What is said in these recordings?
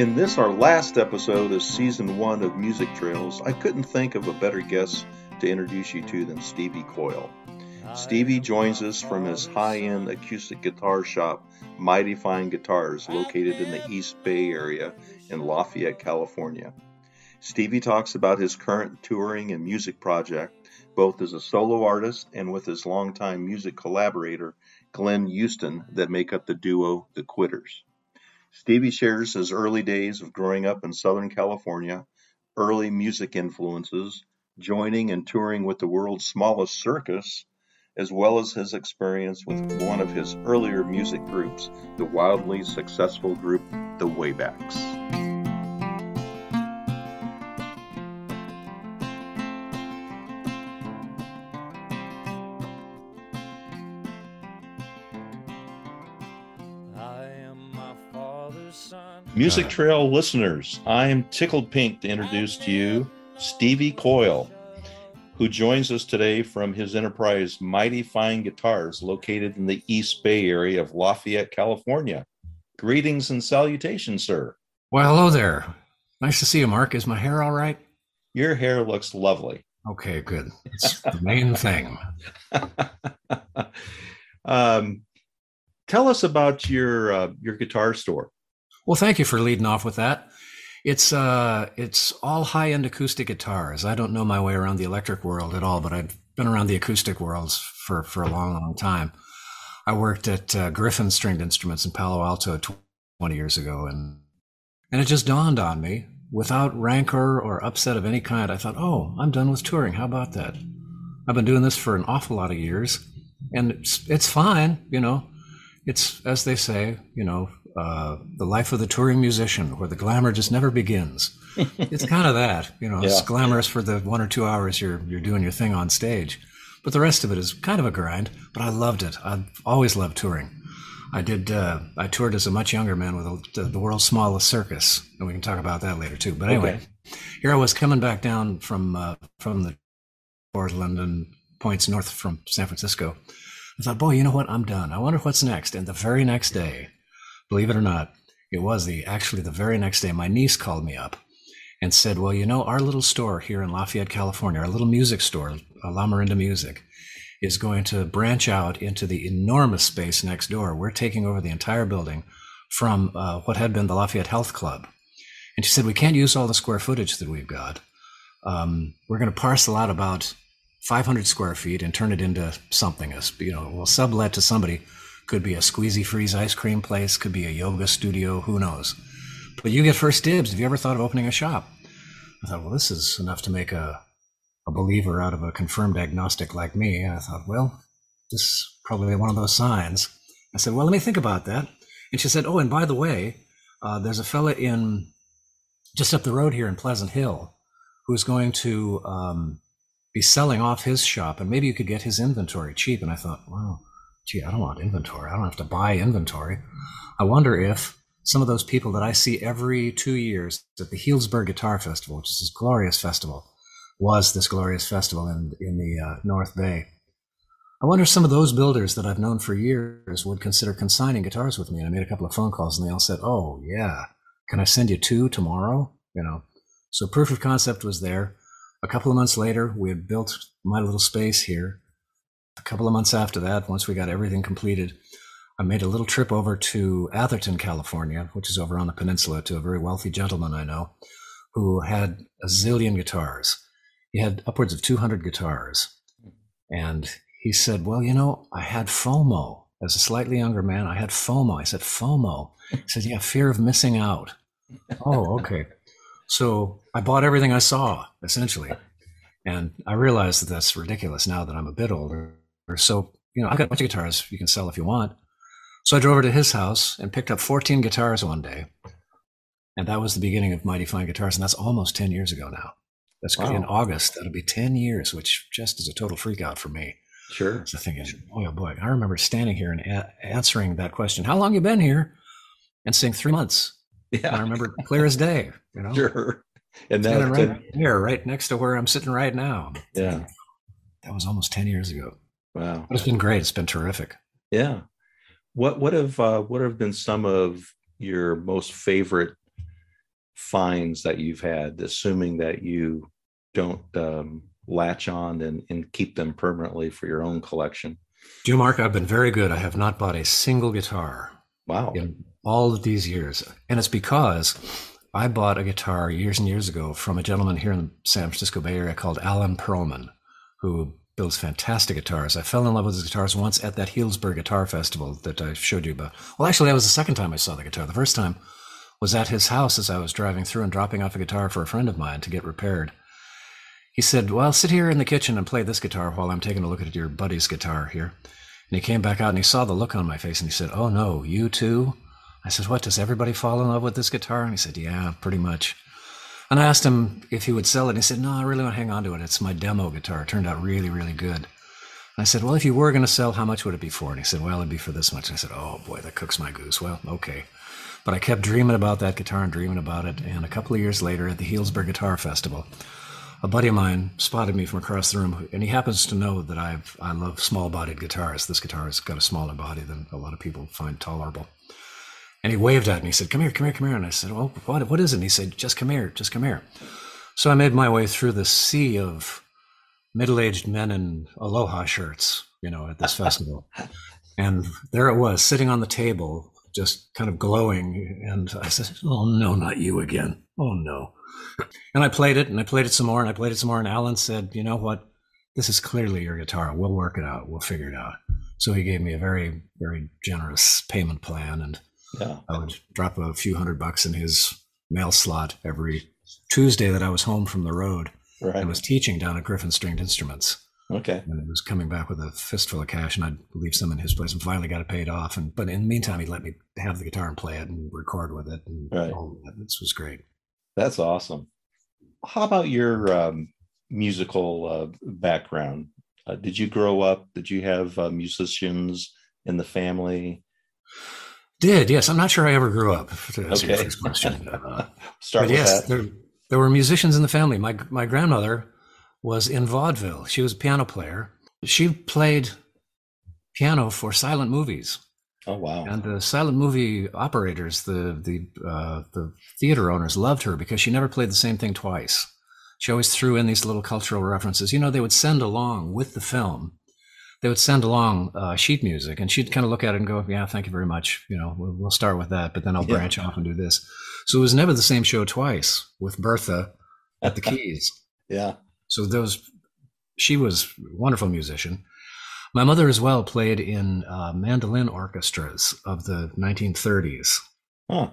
In this, our last episode of season one of Music Trails, I couldn't think of a better guest to introduce you to than Stevie Coyle. Ah, Stevie joins us from his high end acoustic guitar shop, Mighty Fine Guitars, ah, located in the East Bay area in Lafayette, California. Stevie talks about his current touring and music project, both as a solo artist and with his longtime music collaborator, Glenn Houston, that make up the duo The Quitters. Stevie shares his early days of growing up in Southern California, early music influences, joining and touring with the world's smallest circus, as well as his experience with one of his earlier music groups, the wildly successful group The Waybacks. Music Trail listeners, I am tickled pink to introduce to you Stevie Coyle, who joins us today from his enterprise Mighty Fine Guitars, located in the East Bay area of Lafayette, California. Greetings and salutations, sir. Well, hello there. Nice to see you, Mark. Is my hair all right? Your hair looks lovely. Okay, good. It's the main thing. um, tell us about your uh, your guitar store. Well, thank you for leading off with that. It's uh, it's all high end acoustic guitars. I don't know my way around the electric world at all, but I've been around the acoustic worlds for for a long, long time. I worked at uh, Gryphon Stringed Instruments in Palo Alto 20 years ago, and and it just dawned on me without rancor or upset of any kind. I thought, oh, I'm done with touring. How about that? I've been doing this for an awful lot of years, and it's it's fine. You know, it's as they say, you know, uh, the life of the touring musician, where the glamour just never begins. it's kind of that, you know. Yeah. It's glamorous for the one or two hours you're you're doing your thing on stage, but the rest of it is kind of a grind. But I loved it. I've always loved touring. I did. Uh, I toured as a much younger man with the, the, world's smallest circus, and we can talk about that later too. But anyway, okay. here I was coming back down from uh, from the Portland and points north from San Francisco. I thought, boy, you know what? I'm done. I wonder what's next. And the very next day, believe it or not, it was the actually the very next day, my niece called me up and said, Well, you know, our little store here in Lafayette, California, our little music store, uh, Lamorinda Music, is going to branch out into the enormous space next door. We're taking over the entire building from uh, what had been the Lafayette Health Club. And she said, We can't use all the square footage that we've got. Um, we're going to parcel out about 500 square feet and turn it into something. As you know, we'll sublet to somebody could be a squeezy freeze ice cream place, could be a yoga studio, who knows. But you get first dibs. Have you ever thought of opening a shop? I thought, well, this is enough to make a, a believer out of a confirmed agnostic like me. I thought, well, this is probably one of those signs. I said, well, let me think about that. And she said, oh, and by the way, uh, there's a fella in just up the road here in Pleasant Hill who's going to um, be selling off his shop, and maybe you could get his inventory cheap. And I thought, wow, gee, I don't want inventory. I don't have to buy inventory. I wonder if some of those people that I see every two years at the Healdsburg Guitar Festival, which is this glorious festival, was this glorious festival in, in the uh, North Bay. I wonder if some of those builders that I've known for years would consider consigning guitars with me. And I made a couple of phone calls and they all said, Oh, yeah. Can I send you two tomorrow? You know, so proof of concept was there. A couple of months later, we had built my little space here a couple of months after that, once we got everything completed, I made a little trip over to Atherton, California, which is over on the peninsula, to a very wealthy gentleman I know who had a zillion guitars. He had upwards of 200 guitars. And he said, Well, you know, I had FOMO. As a slightly younger man, I had FOMO. I said, FOMO. He said, Yeah, fear of missing out. oh, okay. So I bought everything I saw, essentially. And I realize that that's ridiculous now that I'm a bit older. So, you know, I've got a bunch of guitars you can sell if you want. So I drove over to his house and picked up 14 guitars one day. And that was the beginning of Mighty Fine Guitars. And that's almost 10 years ago now. That's wow. in August. That'll be 10 years, which just is a total freak out for me. Sure. So thinking, boy, oh boy, I remember standing here and a- answering that question, how long you been here? And saying three months. Yeah. And I remember clear as day, you know? Sure. And that's right here, right next to where I'm sitting right now. Yeah. That was almost 10 years ago. Wow. But it's been great. It's been terrific. Yeah. What what have uh, what have been some of your most favorite finds that you've had, assuming that you don't um, latch on and, and keep them permanently for your own collection? Do you, Mark? I've been very good. I have not bought a single guitar. Wow. In all of these years. And it's because I bought a guitar years and years ago from a gentleman here in the San Francisco Bay Area called Alan Perlman, who builds fantastic guitars. I fell in love with his guitars once at that Healdsburg Guitar Festival that I showed you about. Well, actually, that was the second time I saw the guitar. The first time was at his house as I was driving through and dropping off a guitar for a friend of mine to get repaired. He said, Well, sit here in the kitchen and play this guitar while I'm taking a look at your buddy's guitar here. And he came back out and he saw the look on my face and he said, Oh, no, you too? I said, What, does everybody fall in love with this guitar? And he said, Yeah, pretty much. And I asked him if he would sell it. And he said, No, I really want to hang on to it. It's my demo guitar. It turned out really, really good. And I said, Well, if you were going to sell, how much would it be for? And he said, Well, it'd be for this much. And I said, Oh, boy, that cooks my goose. Well, okay. But I kept dreaming about that guitar and dreaming about it. And a couple of years later at the Healdsburg Guitar Festival, a buddy of mine spotted me from across the room, and he happens to know that I've I love small-bodied guitars. This guitar has got a smaller body than a lot of people find tolerable. And he waved at me. And he said, "Come here, come here, come here." And I said, "Well, what what is it?" And he said, "Just come here, just come here." So I made my way through the sea of middle-aged men in aloha shirts, you know, at this festival, and there it was, sitting on the table, just kind of glowing. And I said, "Oh no, not you again! Oh no!" And I played it, and I played it some more, and I played it some more. And Alan said, "You know what? This is clearly your guitar. We'll work it out. We'll figure it out." So he gave me a very, very generous payment plan, and yeah. I would drop a few hundred bucks in his mail slot every Tuesday that I was home from the road. Right. I was teaching down at Gryphon Stringed Instruments. Okay. And I was coming back with a fistful of cash, and I'd leave some in his place, and finally got it paid off. And but in the meantime, he let me have the guitar and play it and record with it, and right. all that. This was great. That's awesome. How about your um, musical uh, background? Uh, did you grow up? Did you have uh, musicians in the family? Did yes. I'm not sure I ever grew up. To answer okay. your first question. Uh, Start but yes, that. There, there were musicians in the family. My my grandmother was in vaudeville. She was a piano player. She played piano for silent movies. Oh wow! And the silent movie operators, the the uh, the theater owners loved her because she never played the same thing twice. She always threw in these little cultural references. You know, they would send along with the film. They would send along uh, sheet music, and she'd kind of look at it and go, "Yeah, thank you very much. You know, we'll, we'll start with that, but then I'll branch yeah. off and do this." So it was never the same show twice with Bertha at the keys. yeah. So those, she was a wonderful musician. My mother as well played in uh, mandolin orchestras of the 1930s. Huh.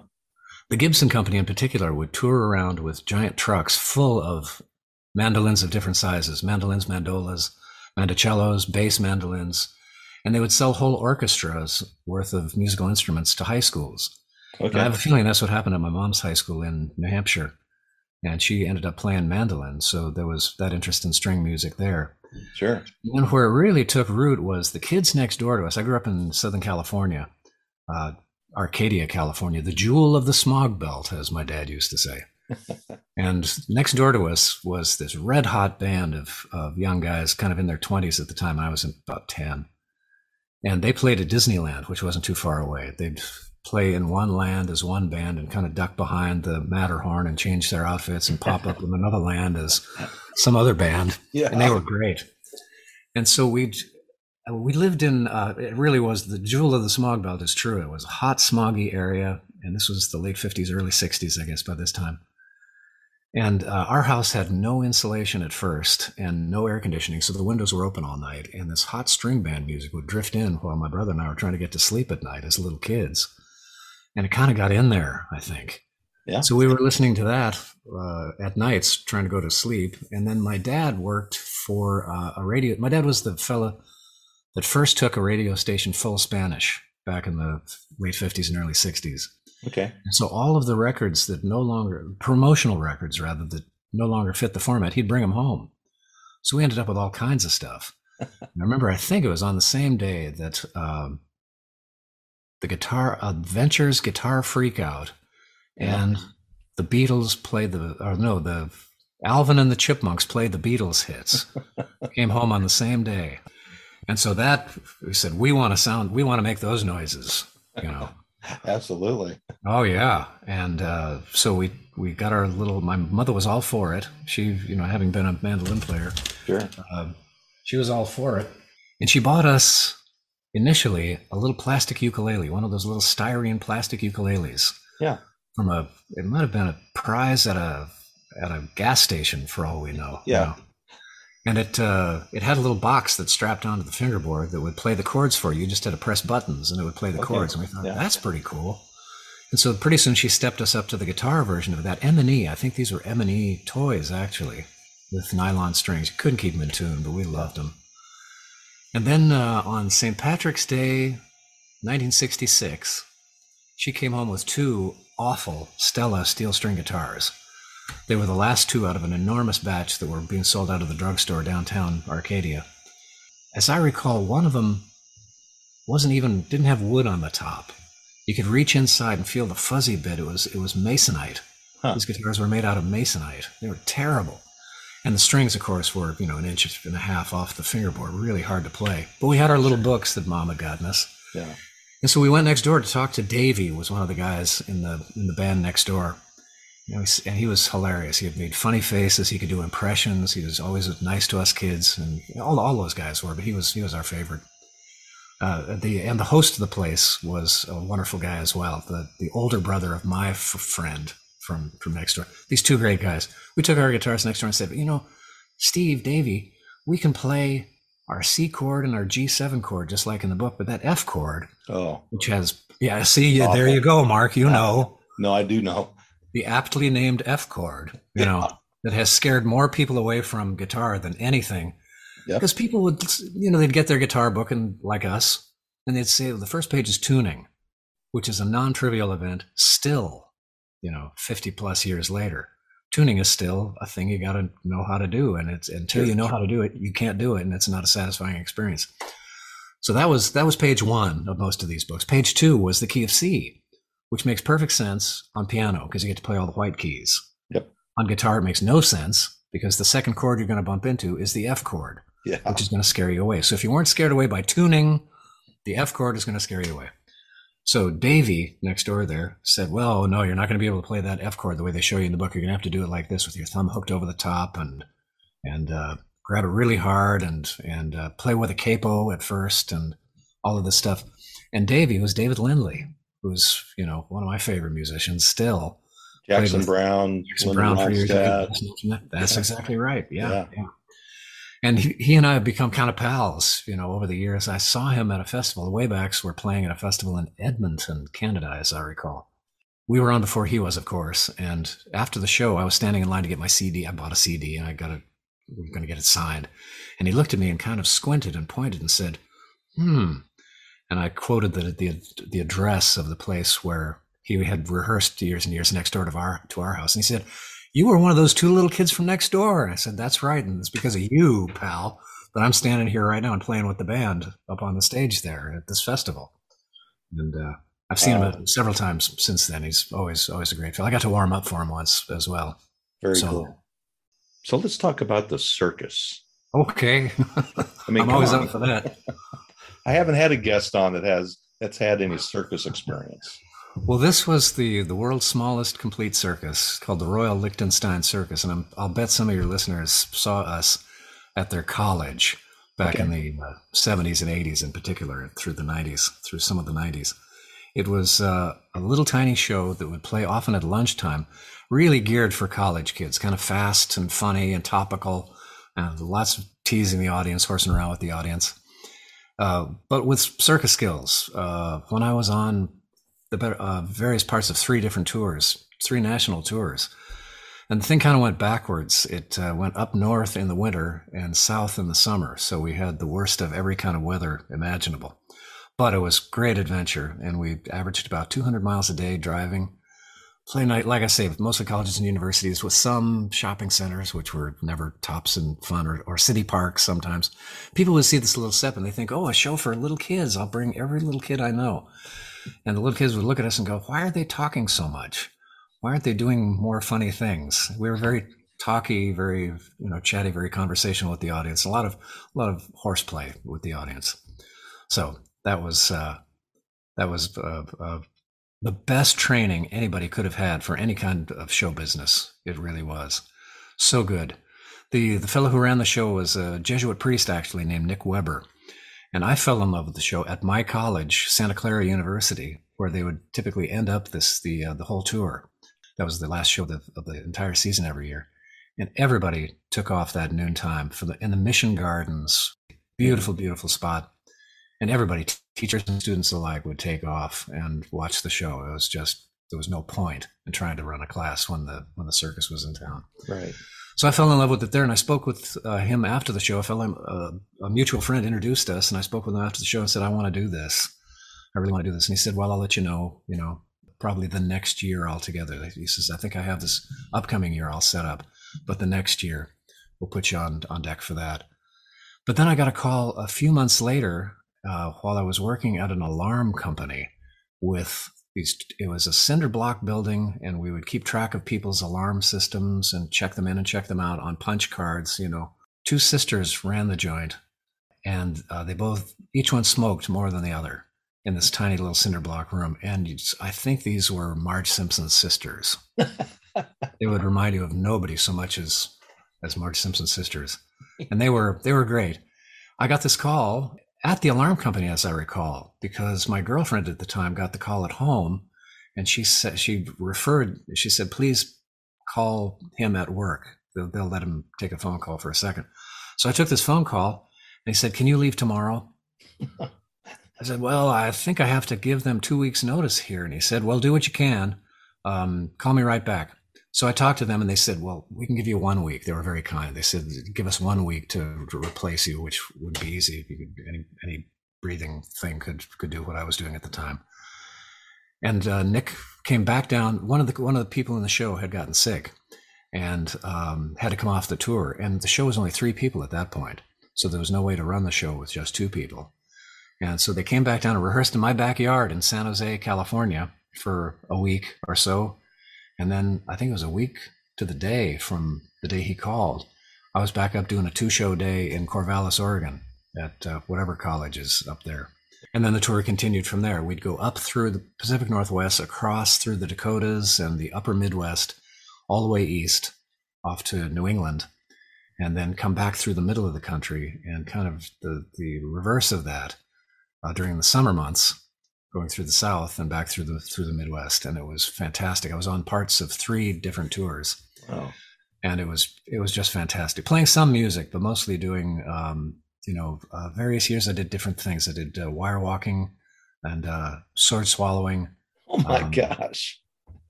The Gibson Company in particular would tour around with giant trucks full of mandolins of different sizes mandolins, mandolas, mandocellos, bass mandolins, and they would sell whole orchestras worth of musical instruments to high schools. Okay. I have a feeling that's what happened at my mom's high school in New Hampshire. And she ended up playing mandolin. So there was that interest in string music there. Sure. And where it really took root was the kids next door to us. I grew up in Southern California, uh, Arcadia, California, the jewel of the smog belt, as my dad used to say. And next door to us was this red hot band of, of young guys, kind of in their 20s at the time. I was about 10. And they played at Disneyland, which wasn't too far away. They'd play in one land as one band and kind of duck behind the Matterhorn and change their outfits and pop up in another land as some other band. Yeah. And they were great. And so we'd, we lived in, uh, it really was the jewel of the smog belt is true. It was a hot, smoggy area. And this was the late 50s, early 60s, I guess, by this time. And uh, our house had no insulation at first and no air conditioning, so the windows were open all night. And this hot string band music would drift in while my brother and I were trying to get to sleep at night as little kids and it kind of got in there, I think. Yeah. So we were listening to that uh, at nights, trying to go to sleep. And then my dad worked for uh, a radio. My dad was the fella that first took a radio station full Spanish back in the late 50s and early 60s. Okay. And so all of the records that no longer, promotional records rather, that no longer fit the format, he'd bring them home. So we ended up with all kinds of stuff. I remember, I think it was on the same day that um, the guitar Adventures Guitar Freakout, and yeah. the Beatles played the or no the Alvin and the Chipmunks played the Beatles hits. Came home on the same day, and so that we said we want to sound we want to make those noises, you know. Absolutely. Oh yeah, and uh, so we we got our little. My mother was all for it. She, you know, having been a mandolin player, Sure. uh, she was all for it, and she bought us initially a little plastic ukulele, one of those little styrene plastic ukuleles. Yeah. From a, it might have been a prize at a at a gas station for all we know. you Yeah. know. And it uh, it had a little box that strapped onto the fingerboard that would play the chords for you. You just had to press buttons and it would play the Okay. chords. And we thought Yeah. that's pretty cool. And so pretty soon she stepped us up to the guitar version of that M and E. I think these were M and E toys actually, with nylon strings. You couldn't keep them in tune, but we loved them. And then uh, on St. Patrick's Day, 1966, she came home with two awful Stella steel string guitars. They were the last two out of an enormous batch that were being sold out of the drugstore downtown Arcadia. As I recall, one of them wasn't even didn't have wood on the top. You could reach inside and feel the fuzzy bit. It was it was masonite. Huh. These guitars were made out of masonite. They were terrible. And the strings, of course, were, you know, an inch and a half off the fingerboard, really hard to play. But we had our little books that Mom had gotten us. Yeah. And so we went next door to talk to Davey, who was one of the guys in the in the band next door. You know, and he was hilarious. He had made funny faces. He could do impressions. He was always nice to us kids, and all, all those guys were. But he was he was our favorite. Uh, the and the host of the place was a wonderful guy as well. The the older brother of my f- friend from from next door. These two great guys. We took our guitars next door and said, you know, Steve, Davey, we can play our C chord and our G7 chord just like in the book, but that F chord Oh which has yeah see you there you go mark you know no, I do know. The aptly named f chord you know Yeah. that has scared more people away from guitar than anything. Because people would you know they'd get their guitar book and like us and they'd say the first page is tuning which is a non-trivial event still you know 50 plus years later. Tuning is still a thing you got to know how to do and it's until you know how to do it you can't do it and it's not a satisfying experience. So that was that was page one of most of these books. Page two was the key of C, which makes perfect sense on piano because you get to play all the white keys. Yep. On guitar, it makes no sense because the second chord you're going to bump into is the F chord, Yeah. which is going to scare you away. So if you weren't scared away by tuning, the F chord is going to scare you away. So Davey next door there said, "Well, no, you're not going to be able to play that F chord the way they show you in the book. You're going to have to do it like this with your thumb hooked over the top and and uh, grab it really hard and and uh, play with a capo at first and all of this stuff." And Davey was David Lindley, who's you know one of my favorite musicians still. Jackson Browne, Jackson Browne for years. That's Yeah. exactly right. Yeah, Yeah. yeah. And he, he and I have become kind of pals, you know, over the years. I saw him at a festival. The Waybacks were playing at a festival in Edmonton, Canada, as I recall. We were on before he was, of course. And after the show, I was standing in line to get my CD. I bought a CD and I got it, we were going to get it signed. And he looked at me and kind of squinted and pointed and said, hmm. And I quoted the, the, the address of the place where he had rehearsed years and years next door to our, to our house. And he said, you were one of those two little kids from next door. And I said, that's right. And it's because of you, pal, that I'm standing here right now and playing with the band up on the stage there at this festival. And uh, I've seen him several times since then. He's always, always a great fellow. I got to warm up for him once as well. Very So- cool. So let's talk about the circus. Okay. I mean, I'm always on. up for that. I haven't had a guest on that has that's had any circus experience. Well, this was the the world's smallest complete circus called the Royal Lichtenstein Circus, and I'm, I'll bet some of your listeners saw us at their college back in the uh, 70s and 80s, in particular, through the 90s, through some of the 90s. It was uh, a little tiny show that would play often at lunchtime, really geared for college kids, kind of fast and funny and topical, and lots of teasing the audience, horsing around with the audience. Uh, but with circus skills. Uh, when I was on the uh, various parts of three different tours, three national tours. And the thing kind of went backwards. It uh, went up north in the winter and south in the summer. So we had the worst of every kind of weather imaginable. But it was great adventure. And we averaged about 200 miles a day driving. Play night, like I say, with mostly colleges and universities, with some shopping centers, which were never tops and fun, or, or city parks sometimes. People would see this little step and they think, oh, a show for little kids. I'll bring every little kid I know. And the little kids would look at us and go, why are they talking so much? Why aren't they doing more funny things? We were very talky, very, you know, chatty, very conversational with the audience. A lot of, a lot of horseplay with the audience. So that was, uh, that was, uh, uh, the best training anybody could have had for any kind of show business. It really was so good. The the fellow who ran the show was a Jesuit priest actually named Nick Weber. And I fell in love with the show at my college, Santa Clara University, where they would typically end up this the uh, the whole tour. That was the last show of the, of the entire season every year, and everybody took off that noontime for the in the Mission Gardens, beautiful, beautiful spot, and everybody, teachers and students alike, would take off and watch the show. It was just there was no point in trying to run a class when the when the circus was in town. Right. So I fell in love with it there, and I spoke with uh, him after the show. I fell in, uh, a mutual friend introduced us, and I spoke with him after the show and said, "I want to do this. I really want to do this." And he said, "Well, I'll let you know. You know, probably the next year altogether." He says, "I think I have this upcoming year all set up, but the next year we'll put you on on deck for that." But then I got a call a few months later uh, while I was working at an alarm company with these it was a cinder block building and we would keep track of people's alarm systems and check them in and check them out on punch cards you know. Two sisters ran the joint and uh, they both each one smoked more than the other in this tiny little cinder block room and i think these were marge simpson's sisters. They would remind you of nobody so much as as marge simpson's sisters and they were they were great. I got this call at the alarm company, as I recall, because my girlfriend at the time got the call at home, and she said she referred. She said, "Please call him at work. They'll, they'll let him take a phone call for a second. So I took this phone call. and he said, "Can you leave tomorrow?" I said, "Well, I think I have to give them two weeks' notice here." And he said, "Well, do what you can. Um, call me right back." So I talked to them and they said, well, we can give you one week. They were very kind. They said, give us one week to, to replace you, which would be easy. Could, Any, any breathing thing could, could do what I was doing at the time. And uh, Nick came back down. One of the, one of the people in the show had gotten sick and um, had to come off the tour. And the show was only three people at that point. So there was no way to run the show with just two people. And so they came back down and rehearsed in my backyard in San Jose, California for a week or so and then I think it was a week to the day from the day he called. I was back up doing a two show day in Corvallis, Oregon at uh, whatever college is up there. And then the tour continued from there. We'd go up through the Pacific Northwest, across through the Dakotas and the upper Midwest, all the way east off to New England, and then come back through the middle of the country and kind of the, the reverse of that uh, during the summer months going through the South and back through the through the Midwest, and it was fantastic. I was on parts of three different tours, wow. and it was it was just fantastic. Playing some music, but mostly doing um, you know uh, various years. I did different things. I did uh, wire walking and uh, sword swallowing. Oh my um, gosh!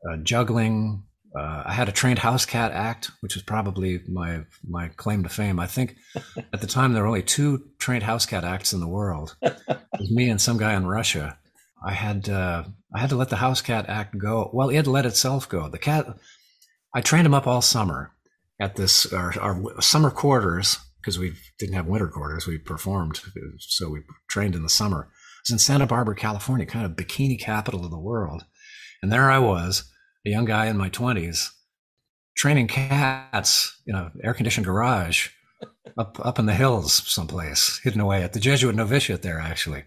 Uh, juggling. Uh, I had a trained house cat act, which was probably my my claim to fame. I think at the time there were only two trained house cat acts in the world. It was me and some guy in Russia I had uh, I had to let the house cat act go. Well, it let itself go. The cat, I trained him up all summer at this our, our summer quarters because we didn't have winter quarters. We performed, so we trained in the summer. It was in Santa Barbara, California, kind of bikini capital of the world, and there I was, a young guy in my twenties, training cats in an air conditioned garage up up in the hills someplace, hidden away at the Jesuit novitiate there actually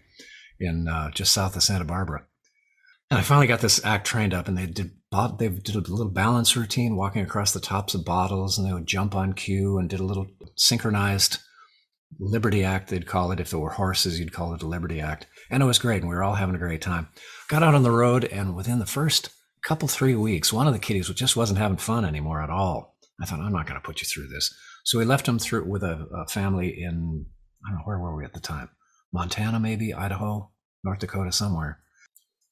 in uh, just south of Santa Barbara. And I finally got this act trained up, and they did they did a little balance routine, walking across the tops of bottles, and they would jump on cue and did a little synchronized liberty act. They'd call it if there were horses, you'd call it a liberty act, and it was great, and we were all having a great time. Got out on the road, and within the first couple three weeks, one of the kiddies just wasn't having fun anymore at all. I thought, I'm not going to put you through this. So we left him through with a, a family in I don't know where were we at the time, Montana, maybe Idaho, North Dakota, somewhere.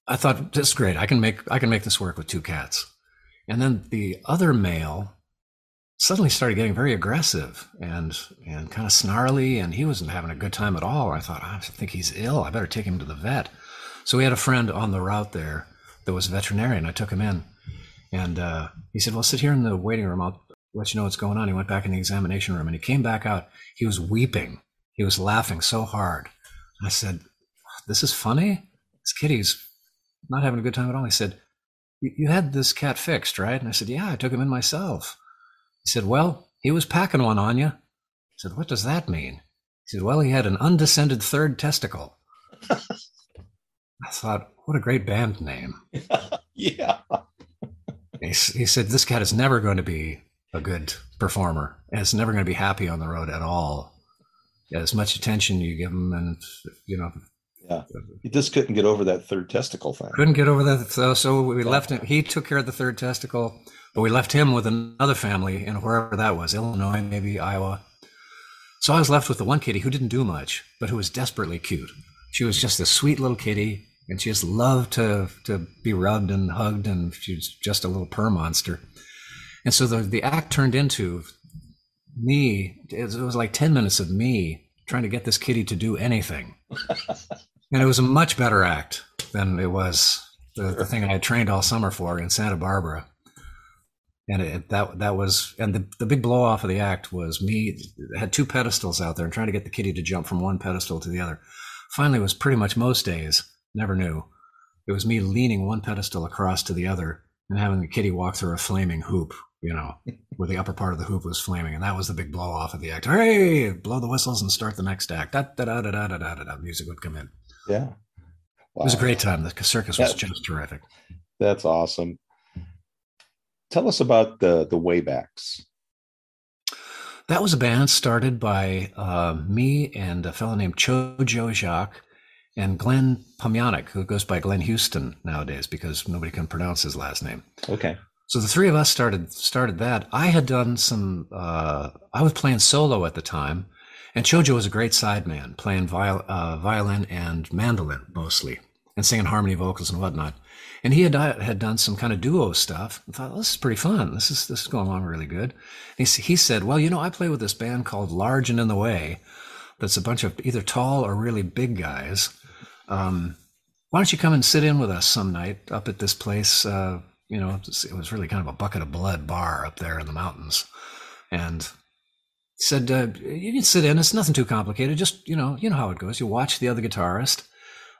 I thought this is great. I can make I can make this work with two cats. And then the other male suddenly started getting very aggressive and and kind of snarly, and he wasn't having a good time at all. I thought, I think he's ill. I better take him to the vet. So we had a friend on the route there that was a veterinarian. I took him in, and uh, he said, "Well, sit here in the waiting room. I'll let you know what's going on." He went back in the examination room, and he came back out. He was weeping. He was laughing so hard. I said, this is funny. This kitty's not having a good time at all. He said, You had this cat fixed, right? And I said, Yeah, I took him in myself. He said, Well, he was packing one on you. I said, What does that mean? He said, Well, he had an undescended third testicle. I thought, what a great band name. yeah. He, he said, This cat is never going to be a good performer. And it's never going to be happy on the road at all. As much attention you give him, and you know, Yeah. He just couldn't get over that third testicle thing. couldn't get over that. So, so we left him. He took care of the third testicle, but we left him with another family in wherever that was, Illinois, maybe Iowa. So I was left with the one kitty who didn't do much, but who was desperately cute. She was just a sweet little kitty, and she just loved to to be rubbed and hugged, and she was just a little purr monster. And so the the act turned into me. It was, it was like ten minutes of me trying to get this kitty to do anything, and it was a much better act than it was the, the thing I had trained all summer for in Santa Barbara. And it, that that was and the, the big blow off of the act was me had two pedestals out there and trying to get the kitty to jump from one pedestal to the other. Finally, it was pretty much most days. Never knew. It was me leaning one pedestal across to the other and having the kitty walk through a flaming hoop. You know, where the upper part of the hoop was flaming, and that was the big blow off of the act. Hey, blow the whistles and start the next act. Da da da da da da. da. Music would come in. Yeah. It was a great time. The circus was That- just terrific. That's awesome. Tell us about the the Waybacks. That was a band started by uh, me and a fellow named Chojo Jacques and Glenn Pomyanik, who goes by Glenn Houston nowadays because nobody can pronounce his last name. Okay. So the three of us started started that. I had done some. Uh, I was playing solo at the time, and Chojo was a great sideman, playing viol, uh, violin and mandolin mostly, and singing harmony vocals and whatnot. And he had had done some kind of duo stuff. I thought this is pretty fun. This is this is going along really good. He he said, "Well, you know, I play with this band called Large and in the Way. That's a bunch of either tall or really big guys. Um, why don't you come and sit in with us some night up at this place? Uh, you know, it was- really kind of a bucket of blood bar up there in the mountains. And said, uh, you can sit in. It's nothing too complicated. Just, you know, you know how it goes. You watch the other guitarist,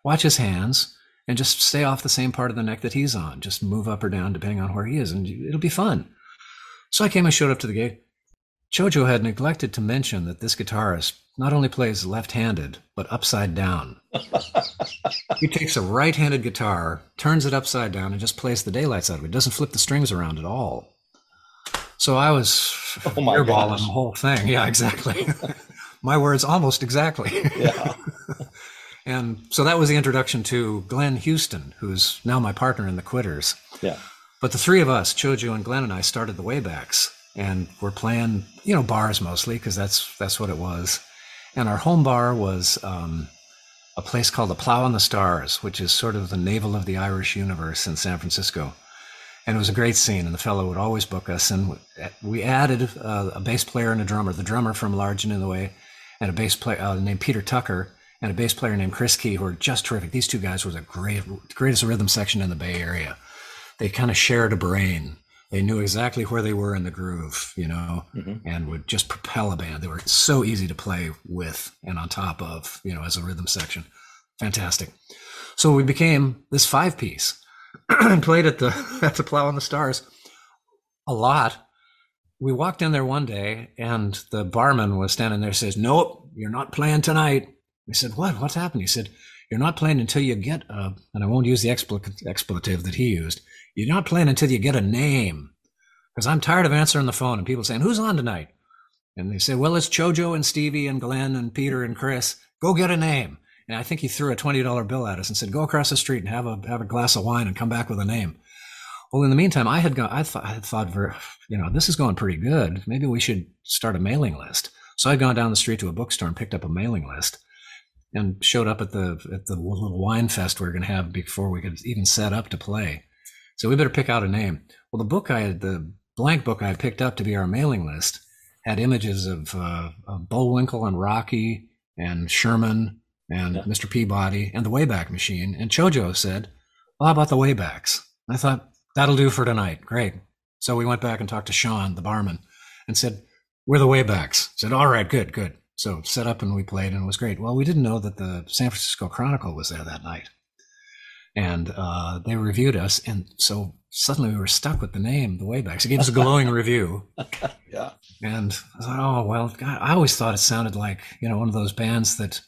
watch his hands, and just stay off the same part of the neck that he's on. Just move up or down depending on where he is, and it'll be fun. So I came and showed up to the gig. Chojo had neglected to mention that this guitarist not only plays left-handed, but upside down. He takes a right-handed guitar, turns it upside down, and just plays the daylights out of it. Doesn't flip the strings around at all. So I was Oh earballing the whole thing. Yeah, exactly. my words almost exactly. Yeah. and so that was the introduction to Glenn Houston, who's now my partner in the Quitters. Yeah. But the three of us, Chojo and Glenn and I, started the Waybacks, and we're playing, you know, bars mostly because that's that's what it was. And our home bar was um, a place called the Plough and the Stars, which is sort of the navel of the Irish universe in San Francisco. And it was a great scene, and the fellow would always book us. And we added uh, a bass player and a drummer, the drummer from Large and in the Way, and a bass player uh, named Peter Tucker, and a bass player named Chris Key, who are just terrific. These two guys were the great, greatest rhythm section in the Bay Area. They kind of shared a brain. They knew exactly where they were in the groove, you know, Mhm. and would just propel a band. They were so easy to play with and on top of, you know, as a rhythm section. Fantastic. So we became this five piece played at the at the Plough and the Stars a lot. We walked in there one day and the barman was standing there says, Nope, you're not playing tonight. We said, What? What's happened? He said, You're not playing until you get a, and I won't use the expl- expletive that he used. You're not playing until you get a name. Because I'm tired of answering the phone and people saying, Who's on tonight? And they say, Well, it's Chojo and Stevie and Glenn and Peter and Chris. Go get a name. And I think he threw a $20 bill at us and said, Go across the street and have a, have a glass of wine and come back with a name. Well, in the meantime, I had gone, I thought, I had thought, you know, this is going pretty good. Maybe we should start a mailing list. So I'd gone down the street to a bookstore and picked up a mailing list and showed up at the at the little wine fest we were going to have before we could even set up to play. So we better pick out a name. Well, the book I had, the blank book I had picked up to be our mailing list, had images of, uh, of Bullwinkle and Rocky and Sherman and Yeah. Mr. Peabody and the Wayback Machine. And Chojo said, "Well, how about the Waybacks?" I thought that'll do for tonight. Great. So we went back and talked to Sean, the barman, and said, "We're the Waybacks." Said, "All right, good, good." So set up and we played and it was great. Well, we didn't know that the San Francisco Chronicle was there that night, and uh, they reviewed us, and so suddenly we were stuck with the name, the Waybacks. It gave us a glowing review, Yeah. and I thought, oh well, God, I always thought it sounded like you know one of those bands that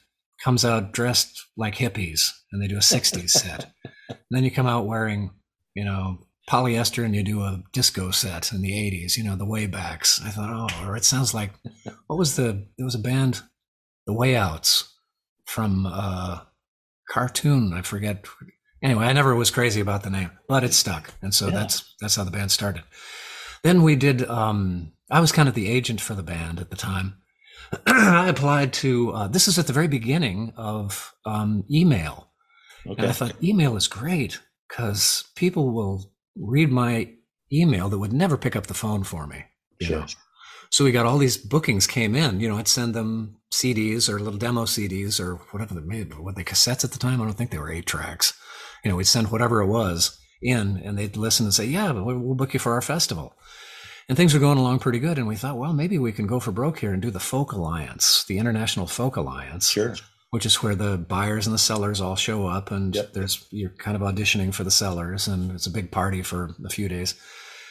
comes out dressed like hippies and they do a '60s set. and then you come out wearing, you know, polyester and you do a disco set in the 80s, you know, the Waybacks. I thought, oh, or it sounds like, what was the, there was a band, the Wayouts from uh, cartoon. I forget. Anyway, I never was crazy about the name, but it stuck. And so yeah. that's, that's how the band started. Then we did, um, I was kind of the agent for the band at the time. I applied to, uh, this is at the very beginning of um, email. Okay. And I thought email is great because people will read my email that would never pick up the phone for me. sure. Know? So we got all these bookings came in. You know, I'd send them CDs or little demo CDs or whatever they made. What they cassettes at the time? I don't think they were eight tracks. You know, we'd send whatever it was in, and they'd listen and say, "Yeah, we'll book you for our festival." And things were going along pretty good. And we thought, well, maybe we can go for broke here and do the Folk Alliance, the International Folk Alliance. Sure which is where the buyers and the sellers all show up and yep. there's you're kind of auditioning for the sellers and it's a big party for a few days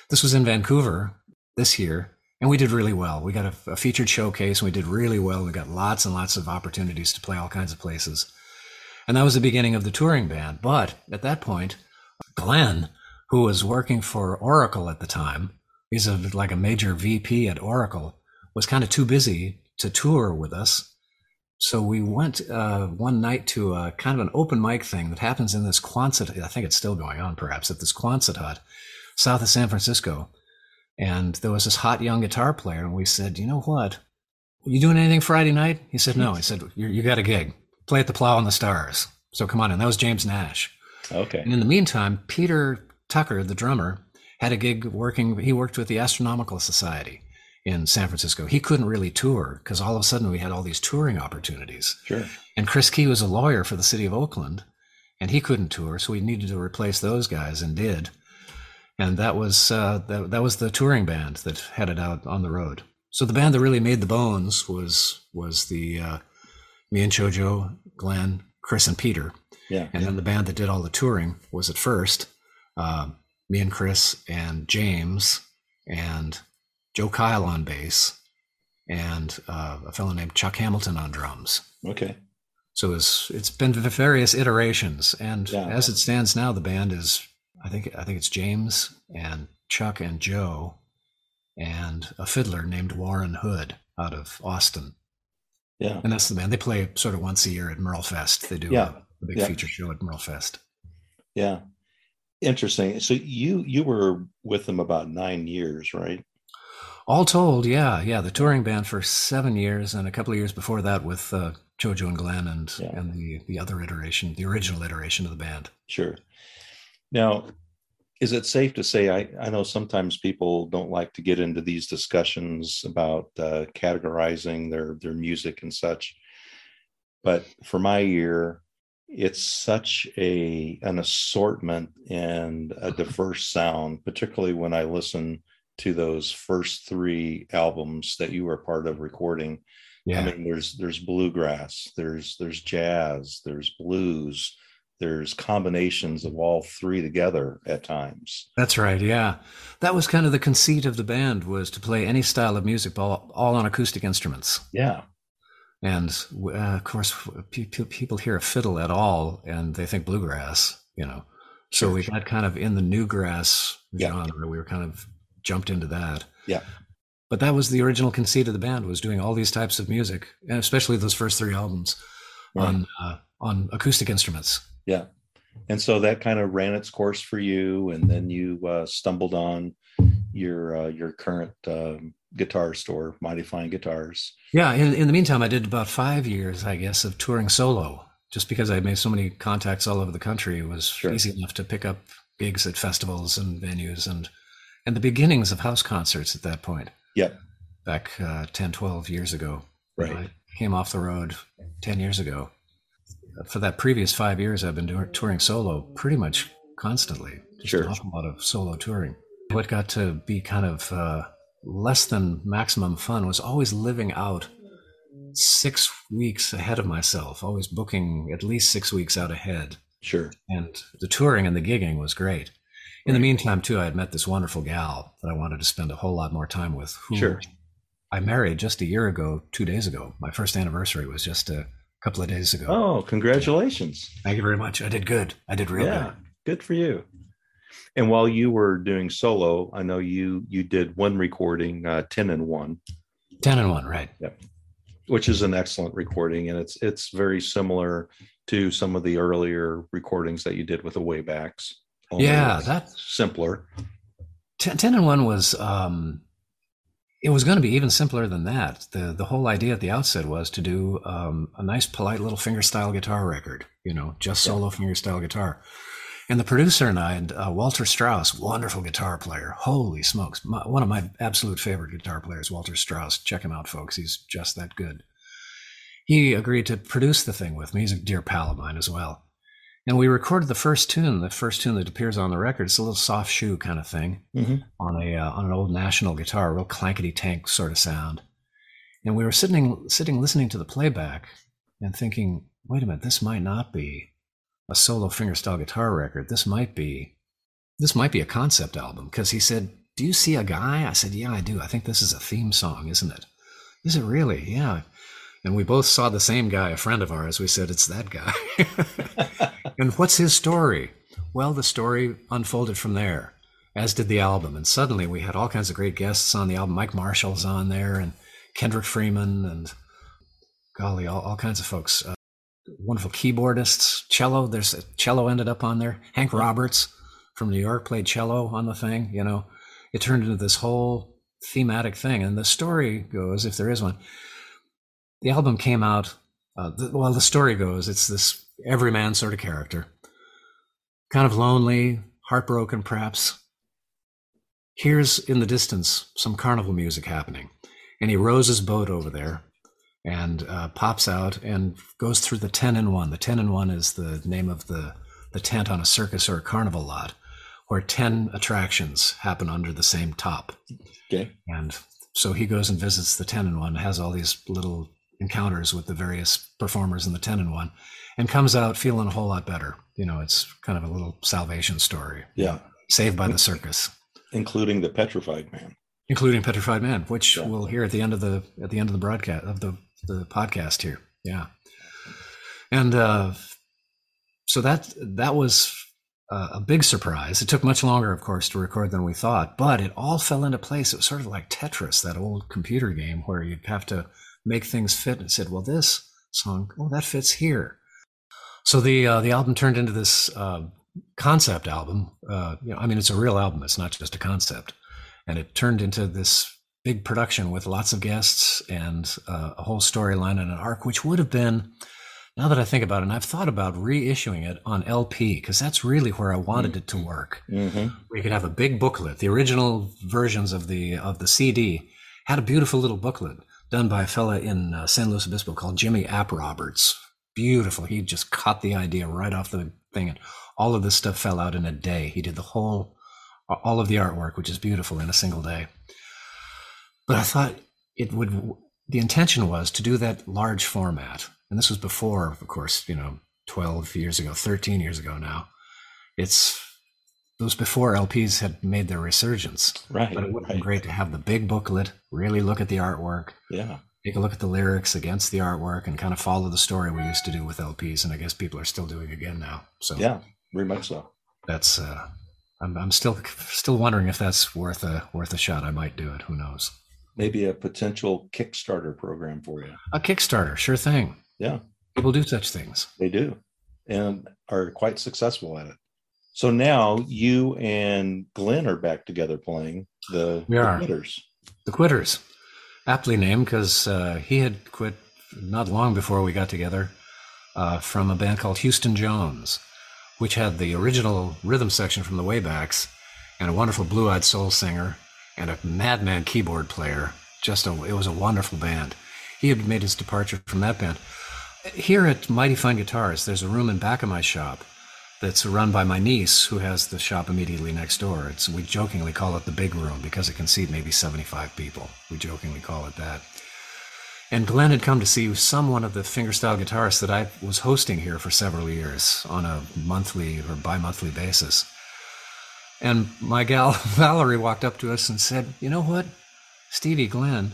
this was in vancouver this year and we did really well we got a, a featured showcase and we did really well we got lots and lots of opportunities to play all kinds of places and that was the beginning of the touring band but at that point glenn who was working for oracle at the time he's a, like a major vp at oracle was kind of too busy to tour with us so we went uh, one night to a kind of an open mic thing that happens in this Quonset. I think it's still going on, perhaps at this Quonset hut, south of San Francisco. And there was this hot young guitar player, and we said, "You know what? Are you doing anything Friday night?" He said, "No." I said, "You got a gig. Play at the Plough and the Stars." So come on in. That was James Nash. Okay. And in the meantime, Peter Tucker, the drummer, had a gig working. He worked with the Astronomical Society in San Francisco. He couldn't really tour because all of a sudden we had all these touring opportunities. Sure. And Chris Key was a lawyer for the city of Oakland and he couldn't tour. So we needed to replace those guys and did. And that was, uh, that, that was the touring band that headed out on the road. So the band that really made the bones was, was the, uh, me and Chojo, Glenn, Chris and Peter. Yeah. And yeah. then the band that did all the touring was at first, uh, me and Chris and James and Joe Kyle on bass, and uh, a fellow named Chuck Hamilton on drums. Okay. So it's it's been various iterations, and yeah. as it stands now, the band is I think I think it's James and Chuck and Joe, and a fiddler named Warren Hood out of Austin. Yeah, and that's the band. They play sort of once a year at MerleFest. They do yeah. a, a big yeah. feature show at MerleFest. Yeah, interesting. So you you were with them about nine years, right? All told, yeah, yeah, the touring band for seven years, and a couple of years before that with uh, Chojo and Glenn, and yeah. and the the other iteration, the original iteration of the band. Sure. Now, is it safe to say I, I know sometimes people don't like to get into these discussions about uh, categorizing their their music and such, but for my ear, it's such a an assortment and a diverse sound, particularly when I listen to those first three albums that you were part of recording. Yeah. I mean, there's there's bluegrass, there's there's jazz, there's blues, there's combinations of all three together at times. That's right. Yeah, that was kind of the conceit of the band was to play any style of music, all, all on acoustic instruments. Yeah. And uh, of course, people hear a fiddle at all, and they think bluegrass. You know, so sure, we got kind of in the newgrass yeah. genre. We were kind of jumped into that. Yeah. But that was the original conceit of the band was doing all these types of music, and especially those first three albums right. on uh, on acoustic instruments. Yeah. And so that kind of ran its course for you, and then you uh, stumbled on your uh, your current um, guitar store, Mighty Fine Guitars. Yeah. In, in the meantime, I did about five years, I guess, of touring solo. Just because I made so many contacts all over the country, it was sure. easy enough to pick up gigs at festivals and venues and and the beginnings of house concerts at that point. Yep. Back uh, 10, 12 years ago. Right. I came off the road 10 years ago. For that previous five years, I've been doing, touring solo pretty much constantly. Just sure. an awful lot of solo touring. What got to be kind of uh, less than maximum fun was always living out six weeks ahead of myself, always booking at least six weeks out ahead. Sure. And the touring and the gigging was great. In the meantime, too, I had met this wonderful gal that I wanted to spend a whole lot more time with. Who sure. I married just a year ago, two days ago. My first anniversary was just a couple of days ago. Oh, congratulations! Thank you very much. I did good. I did real good. yeah. good for you. And while you were doing solo, I know you you did one recording, uh, ten and one. Ten and one, right? Yep. Which is an excellent recording, and it's it's very similar to some of the earlier recordings that you did with the Waybacks. Yeah, that's simpler. 10, 10, and one was um, it was going to be even simpler than that. The the whole idea at the outset was to do um, a nice, polite little fingerstyle guitar record. You know, just solo yeah. fingerstyle guitar. And the producer and I, and uh, Walter Strauss, wonderful guitar player. Holy smokes. My, one of my absolute favorite guitar players, Walter Strauss. Check him out, folks. He's just that good. He agreed to produce the thing with me. He's a dear pal of mine as well. And we recorded the first tune, the first tune that appears on the record. It's a little soft shoe kind of thing mm-hmm. on a uh, on an old National guitar, a real clankety tank sort of sound. And we were sitting sitting listening to the playback and thinking, wait a minute, this might not be a solo fingerstyle guitar record. This might be this might be a concept album because he said, "Do you see a guy?" I said, "Yeah, I do. I think this is a theme song, isn't it?" Is it really? Yeah. And we both saw the same guy, a friend of ours. We said, "It's that guy." and what's his story? Well, the story unfolded from there, as did the album. And suddenly we had all kinds of great guests on the album. Mike Marshall's on there, and Kendrick Freeman, and golly, all, all kinds of folks. Uh, wonderful keyboardists. Cello, there's a cello ended up on there. Hank Roberts from New York played cello on the thing. You know, it turned into this whole thematic thing. And the story goes, if there is one, the album came out. Uh, the, well, the story goes, it's this everyman sort of character, kind of lonely, heartbroken, perhaps. Here's in the distance some carnival music happening, and he rows his boat over there and uh, pops out and goes through the 10 and 1. The 10 and 1 is the name of the, the tent on a circus or a carnival lot where 10 attractions happen under the same top. Okay. And so he goes and visits the 10 and 1, has all these little encounters with the various performers in the 10 and 1, and comes out feeling a whole lot better. You know, it's kind of a little salvation story. Yeah. Saved by the circus. Including the petrified man. Including petrified man, which yeah. we'll hear at the end of the at the end of the broadcast of the the podcast here. Yeah, and uh, so that that was a big surprise. It took much longer, of course, to record than we thought, but it all fell into place. It was sort of like Tetris, that old computer game where you'd have to make things fit. And said, "Well, this song, oh, that fits here." So the uh, the album turned into this uh, concept album. Uh, you know, I mean, it's a real album. It's not just a concept, and it turned into this big production with lots of guests and uh, a whole storyline and an arc, which would have been, now that I think about it, and I've thought about reissuing it on LP because that's really where I wanted mm-hmm. it to work. Mm-hmm. We could have a big booklet. The original versions of the of the CD had a beautiful little booklet done by a fella in uh, San Luis Obispo called Jimmy App Roberts. Beautiful. He just caught the idea right off the thing, and all of this stuff fell out in a day. He did the whole, all of the artwork, which is beautiful, in a single day. But I thought it would, the intention was to do that large format. And this was before, of course, you know, 12 years ago, 13 years ago now. It's, those before LPs had made their resurgence. Right. But it would have right. been great to have the big booklet, really look at the artwork. Yeah. Take a look at the lyrics against the artwork and kind of follow the story we used to do with LPs. And I guess people are still doing again now. So, yeah, very much so. That's, uh, I'm, I'm still still wondering if that's worth a worth a shot. I might do it. Who knows? Maybe a potential Kickstarter program for you. A Kickstarter, sure thing. Yeah. People do such things. They do and are quite successful at it. So now you and Glenn are back together playing the, we are. The Quitters. The Quitters. Aptly named because uh, he had quit not long before we got together uh, from a band called Houston Jones, which had the original rhythm section from the Waybacks and a wonderful blue eyed soul singer and a madman keyboard player. Just a, it was a wonderful band. He had made his departure from that band. Here at Mighty Fine Guitars, there's a room in back of my shop that's run by my niece, who has the shop immediately next door. It's we jokingly call it the big room because it can seat maybe 75 people. We jokingly call it that. And Glenn had come to see some one of the fingerstyle guitarists that I was hosting here for several years on a monthly or bi-monthly basis. And my gal Valerie walked up to us and said, You know what? Stevie, Glenn,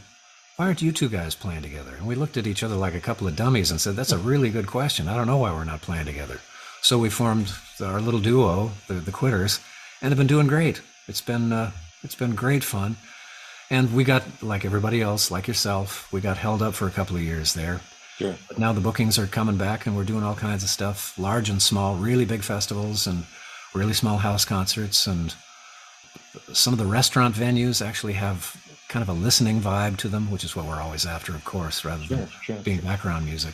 why aren't you two guys playing together? And we looked at each other like a couple of dummies and said, That's a really good question. I don't know why we're not playing together. So we formed our little duo, the, the Quitters, and have been doing great. It's been uh, it's been great fun, and we got like everybody else, like yourself, we got held up for a couple of years there. Sure. But now the bookings are coming back, and we're doing all kinds of stuff, large and small, really big festivals and really small house concerts, and some of the restaurant venues actually have kind of a listening vibe to them, which is what we're always after, of course, rather Sure, than sure. being background music.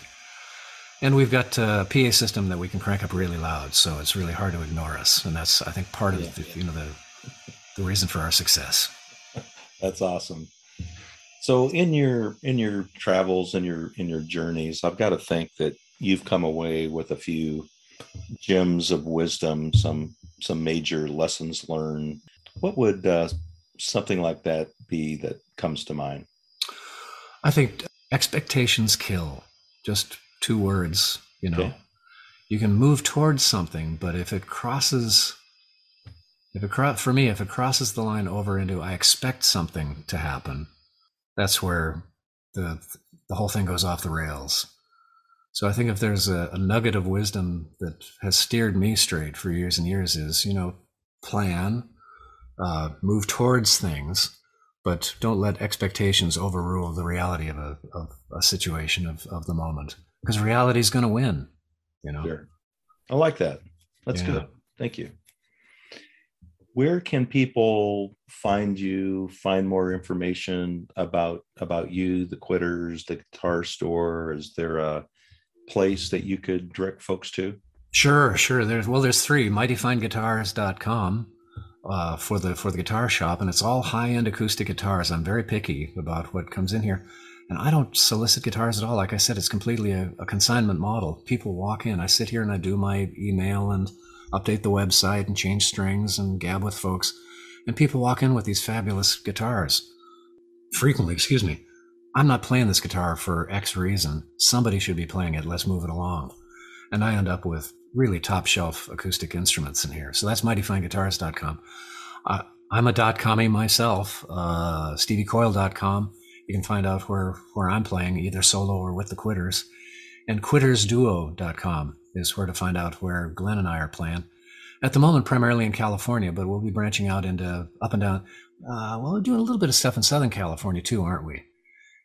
And we've got uh, a PA system that we can crank up really loud, so it's really hard to ignore us, and that's I think part of Yeah. the, you know the the reason for our success. That's awesome. So in your in your travels and your in your journeys, I've got to think that you've come away with a few gems of wisdom, some some major lessons learned. What would uh, something like that be that comes to mind? I think expectations kill. Just two words, you know. Okay. You can move towards something, but if it crosses, if it cro- for me, if it crosses the line over into I expect something to happen, that's where the the whole thing goes off the rails. So I think if there's a, a nugget of wisdom that has steered me straight for years and years is, you know, plan, uh, move towards things, but don't let expectations overrule the reality of a, of a situation of, of the moment because reality is going to win you know Sure. I like that. That's Yeah. good. Thank you. Where can people find you, find more information about about you, the quitters, the guitar store? Is there a place that you could direct folks to? sure sure. There's well there's three mightyfineguitars.com uh, for the for the guitar shop and it's all high-end acoustic guitars. I'm very picky about what comes in here and i don't solicit guitars at all. Like i said it's completely a, a consignment model. People walk in i sit here and i do my email and update the website and change strings and gab with folks and people walk in with these fabulous guitars. Frequently excuse me i'm not playing this guitar for x reason. Somebody should be playing it. Let's move it along. And i end up with really top shelf acoustic instruments in here. So that's mightyfineguitars.com uh, i'm a dot commie myself uh, steviecoyle.com you can find out where where i'm playing either solo or with the quitters. And quittersduo.com is where to find out where glenn and i are playing. At the moment primarily in california but we'll be branching out into up and down uh, well we're doing a little bit of stuff in southern california too aren't we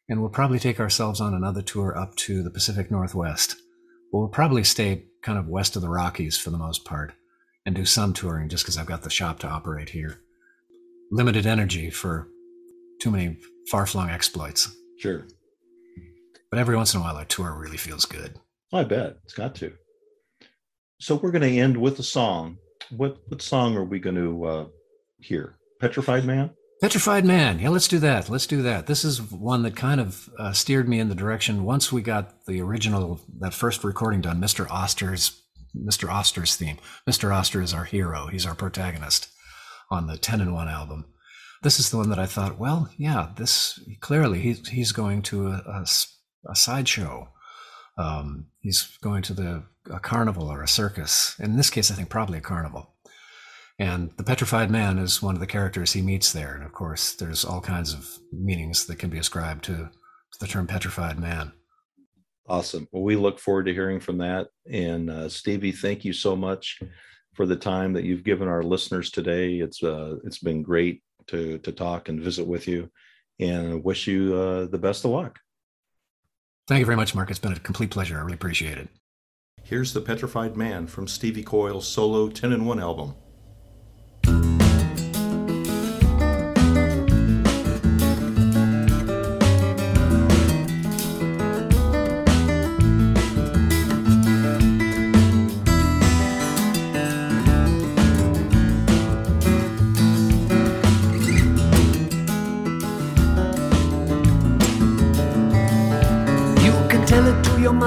and we'll probably take ourselves on another tour up to the pacific northwest but we'll probably stay kind of west of the rockies for the most part and do some touring just because i've got the shop to operate here limited energy for too many far-flung exploits Sure. but every once in a while a tour really feels good I bet it's got to. So we're going to end with a song. What what song are we going to uh, hear? Petrified Man. Petrified Man. Yeah, let's do that. Let's do that. This is one that kind of uh, steered me in the direction once we got the original, that first recording done, Mr. Oster's, Mr. Oster's theme. Mr. Oster is our hero. He's our protagonist on the 10 and 1 album. This is the one that I thought, well, yeah, this clearly he's, he's going to a a sideshow. Um, he's going to the a carnival or a circus. In this case, I think probably a carnival. And the petrified man is one of the characters he meets there. And of course, there's all kinds of meanings that can be ascribed to, to the term petrified man. Awesome. Well, we look forward to hearing from that. And uh, Stevie, thank you so much for the time that you've given our listeners today. It's uh, it's been great to to talk and visit with you, and wish you uh, the best of luck. Thank you very much, Mark. It's been a complete pleasure. I really appreciate it. Here's the Petrified Man from Stevie Coyle's solo 10 and 1 album.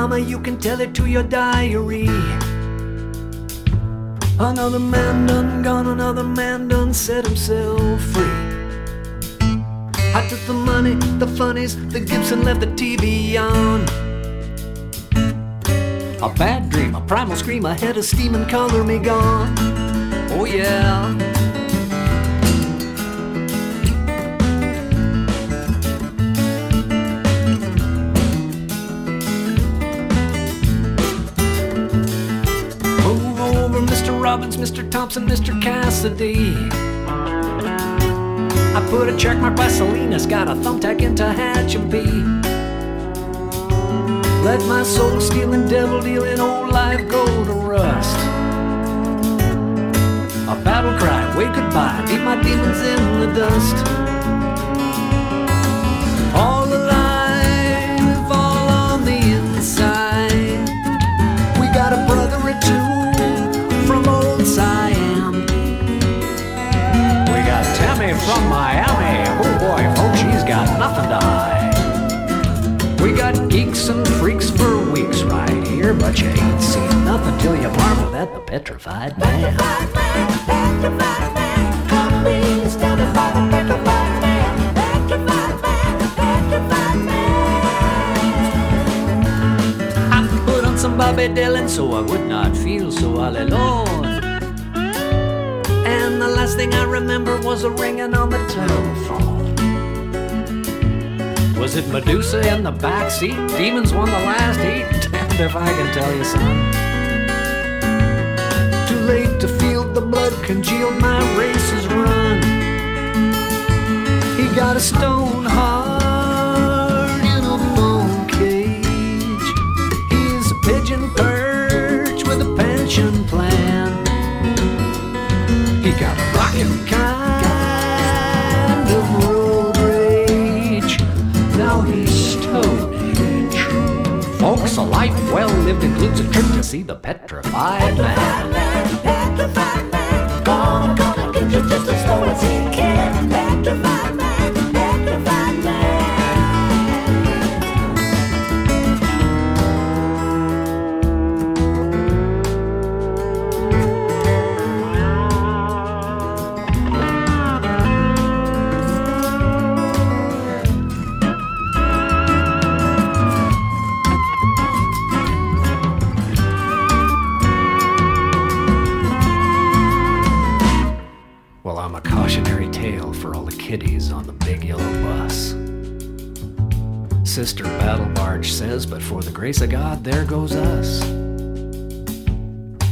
Mama, you can tell it to your diary. Another man done gone, another man done set himself free. I took the money, the funnies, the Gibson left the TV on. A bad dream, a primal scream, a head of steam and color me gone. Oh yeah. Robbins, Mr. Thompson, Mr. Cassidy. I put a check mark by Salinas, got a thumbtack into Hatchabee. Let my soul stealing, devil dealing, old life go to rust. A battle cry, wave goodbye, beat my demons in the dust. All all on the inside. We got a brother or two from old Siam. We got Tammy from Miami. Oh boy, folks, she's got nothing to hide. We got geeks and freaks for weeks right here, but you ain't seen nothing till you marvel at the petrified man. I put on some Bobby Dylan so I would not feel so all alone. And the last thing I remember was a ringing on the telephone. Was it Medusa in the back seat? Demons won the last heat. Damned if I can tell you, son. Too late to feel the blood congealed, my race is run. He got a stone heart in a bone cage. He's a pigeon perch with a pension plan. Got a rockin' kind of road rage. Now he's. Folks, a life well lived includes a trip to see the petrified man. Gonna, gonna get you just as slow as he can. Sister Battle Barge says, but for the grace of God, there goes us.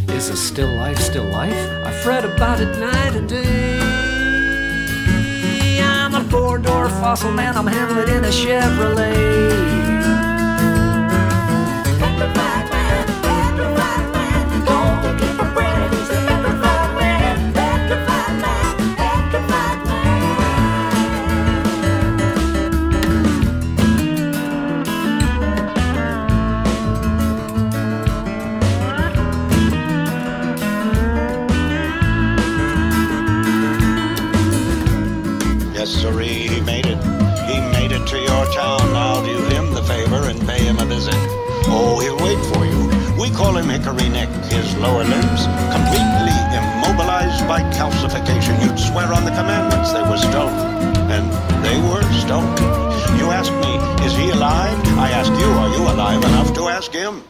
Is a still life still life? I fret about it night and day. I'm a four door fossil man, I'm handling in a Chevrolet. Hickory Nick. His lower limbs completely immobilized by calcification. You'd swear on the commandments they were stone. And they were stone. You ask me, is he alive? I ask you, are you alive enough to ask him?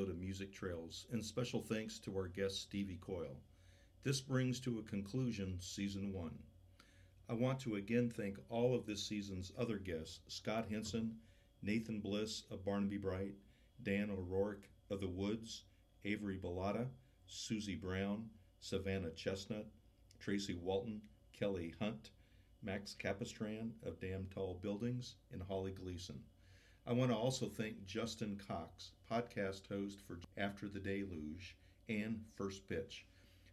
Episode of Music Trails, and special thanks to our guest Stevie Coyle. This brings to a conclusion season one. I want to again thank all of this season's other guests Scott Henson, Nathan Bliss of Barnaby Bright, Dan O'Rourke of The Woods, Avery Bellata, Susie Brown, Savannah Chestnut, Tracy Walton, Kelly Hunt, Max Capistran of Damn Tall Buildings, and Holly Gleason. I want to also thank Justin Cox, podcast host for After the Deluge and First Pitch.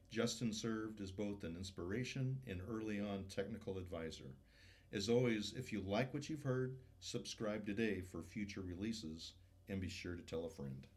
Justin served as both an inspiration and early on technical advisor. As always, if you like what you've heard, subscribe today for future releases and be sure to tell a friend.